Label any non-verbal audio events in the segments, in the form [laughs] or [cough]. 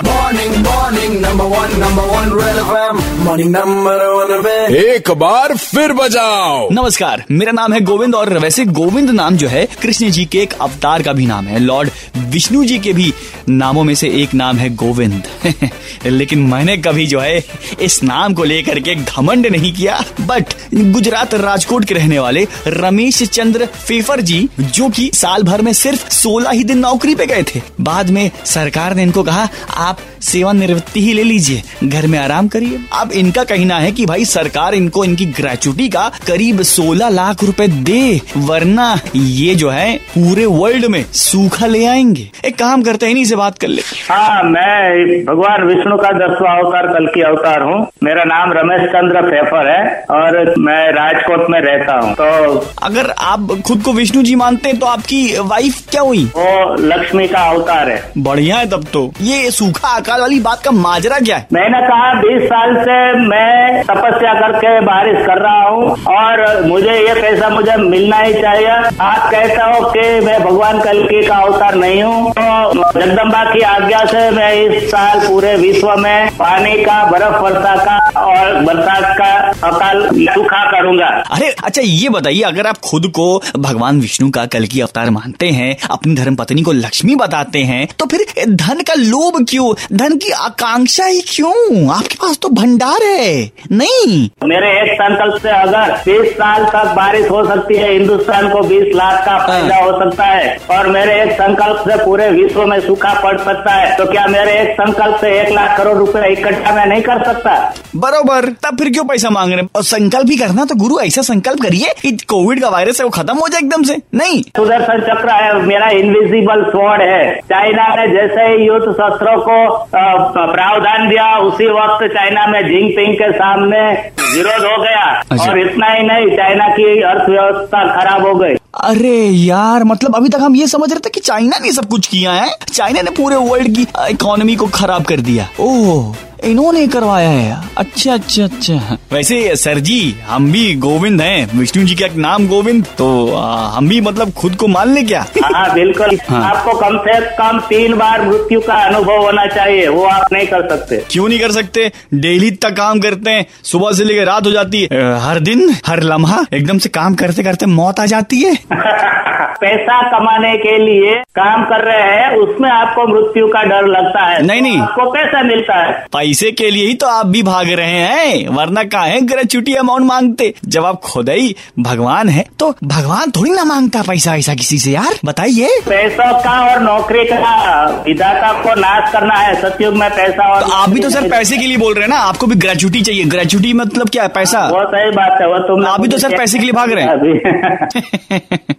Morning, morning, number one, number one, Red FM. Morning, number one, Red एक बार फिर बजाओ। नमस्कार मेरा नाम है गोविंद और वैसे गोविंद नाम जो है कृष्ण जी के एक अवतार का भी नाम है। लॉर्ड विष्णु जी के भी नामों में से एक नाम है गोविंद। [laughs] लेकिन मैंने कभी जो है इस नाम को लेकर के घमंड नहीं किया। बट गुजरात राजकोट के रहने वाले रमेश चंद्र फेफर जी जो कि साल भर में सिर्फ़ 16 ही दिन नौकरी पे गए थे। बाद में सरकार ने इनको कहा आप सेवानिवृत्ति ही ले लीजिए। घर में आराम करिए। अब इनका कहना है कि भाई सरकार इनको इनकी ग्रेचुटी का करीब 16 लाख रुपए दे वरना ये जो है पूरे वर्ल्ड में सूखा ले आएँगे। एक काम करते हैं इन्हीं से बात कर ले हाँ। मैं भगवान विष्णु का दसवां अवतार कल की अवतार हूँ। मेरा नाम रमेश चंद्र फेफर है और मैं राजकोट में रहता हूँ। तो अगर आप खुद को विष्णु जी मानते हैं तो आपकी वाइफ क्या हुई? वो लक्ष्मी का अवतार है। बढ़िया है तब तो। ये सूखा आकाल वाली बात का माजरा क्या है? मैंने कहा, बीस साल से मैं तपस्या करके बारिश कर रहा हूँ और मुझे ये पैसा मुझे मिलना ही चाहिए। आप कहता हो कि मैं भगवान कलकी का अवतार नहीं हूँ। तो जगदम्बा की आज्ञा से मैं इस साल पूरे विश्व में पानी का, बर्फ़ वर्षा का और बरसात का अकाल सूखा करूँगा। अरे अच्छा ये बताइए अगर आप खुद को भगवान विष्णु का कल की अवतार मानते हैं अपनी धर्म पत्नी को लक्ष्मी बताते हैं तो फिर धन का लोभ क्यों? धन की आकांक्षा ही क्यों? आपके पास तो भंडार है नहीं? मेरे एक संकल्प से अगर 20 साल तक बारिश हो सकती है हिंदुस्तान को 20 लाख का फ़ायदा हो सकता है और मेरे एक संकल्प से पूरे विश्व में सूखा पड़ सकता है तो क्या मेरे एक संकल्प से एक लाख करोड़ रुपए इकट्ठा मैं नहीं कर सकता? बरोबर तब फिर क्यों पैसा मांग रहे हैं। और संकल्प ही करना तो गुरु ऐसा संकल्प करिए कि कोविड का वायरस है वो खत्म हो जाए एकदम से। नहीं। सुदर्शन चक्र है मेरा इनविजिबल स्वॉर्ड है। चाइना ने जैसे ही युद्ध शस्त्रों को प्रावधान दिया उसी वक्त चाइना में जिंगपिंग के सामने विरोध हो गया। अच्छा। और इतना ही नहीं चाइना की अर्थव्यवस्था खराब हो गई। अरे यार मतलब अभी तक हम ये समझ रहे थे कि चाइना ने सब कुछ किया है। चाइना ने पूरे वर्ल्ड की इकोनॉमी को खराब कर दिया। ओह। इन्होंने करवाया है। अच्छा अच्छा अच्छा वैसे सर जी हम भी गोविंद हैं। विष्णु जी का एक नाम गोविंद तो आ, हम भी मतलब खुद को मान ले क्या? [laughs] हाँ बिल्कुल। हाँ। आपको कम से कम तीन बार मृत्यु का अनुभव होना चाहिए। वो आप नहीं कर सकते। क्यों नहीं कर सकते? डेली तक काम करते हैं सुबह से लेकर रात हो जाती है। हर दिन हर लम्हा एकदम से काम करते करते मौत आ जाती है। [laughs] पैसा कमाने के लिए काम कर रहे हैं उसमें आपको मृत्यु का डर लगता है। नहीं, नहीं। आपको पैसा मिलता है। पैसे के लिए ही तो आप भी भाग रहे हैं। वरना काहे ग्रेचुटी अमाउंट मांगते। जब आप खुद ही भगवान है तो भगवान थोड़ी ना माँगता पैसा ऐसा किसी से यार। बताइए। पैसों का और नौकरी का विधाता को नाश करना है। सतयुग में पैसा और तो आप भी तो सर पैसे के लिए बोल रहे हैं ना? आपको भी ग्रेचुटी चाहिए। ग्रेचुटी मतलब क्या है? पैसा। वो सही बात है। वो तुम आप भी तो सर पैसे के लिए भाग रहे हैं।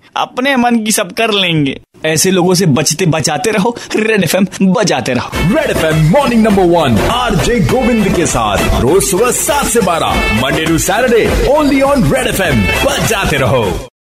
[laughs] अपने मन की सब कर लेंगे। ऐसे लोगों से बचते बचाते रहो रेड एफ़ बजाते रहो। Red FM morning number one R J Govind के साथ। रोज सुबह सात से बारह Monday to Saturday only on Red FM बजाते रहो।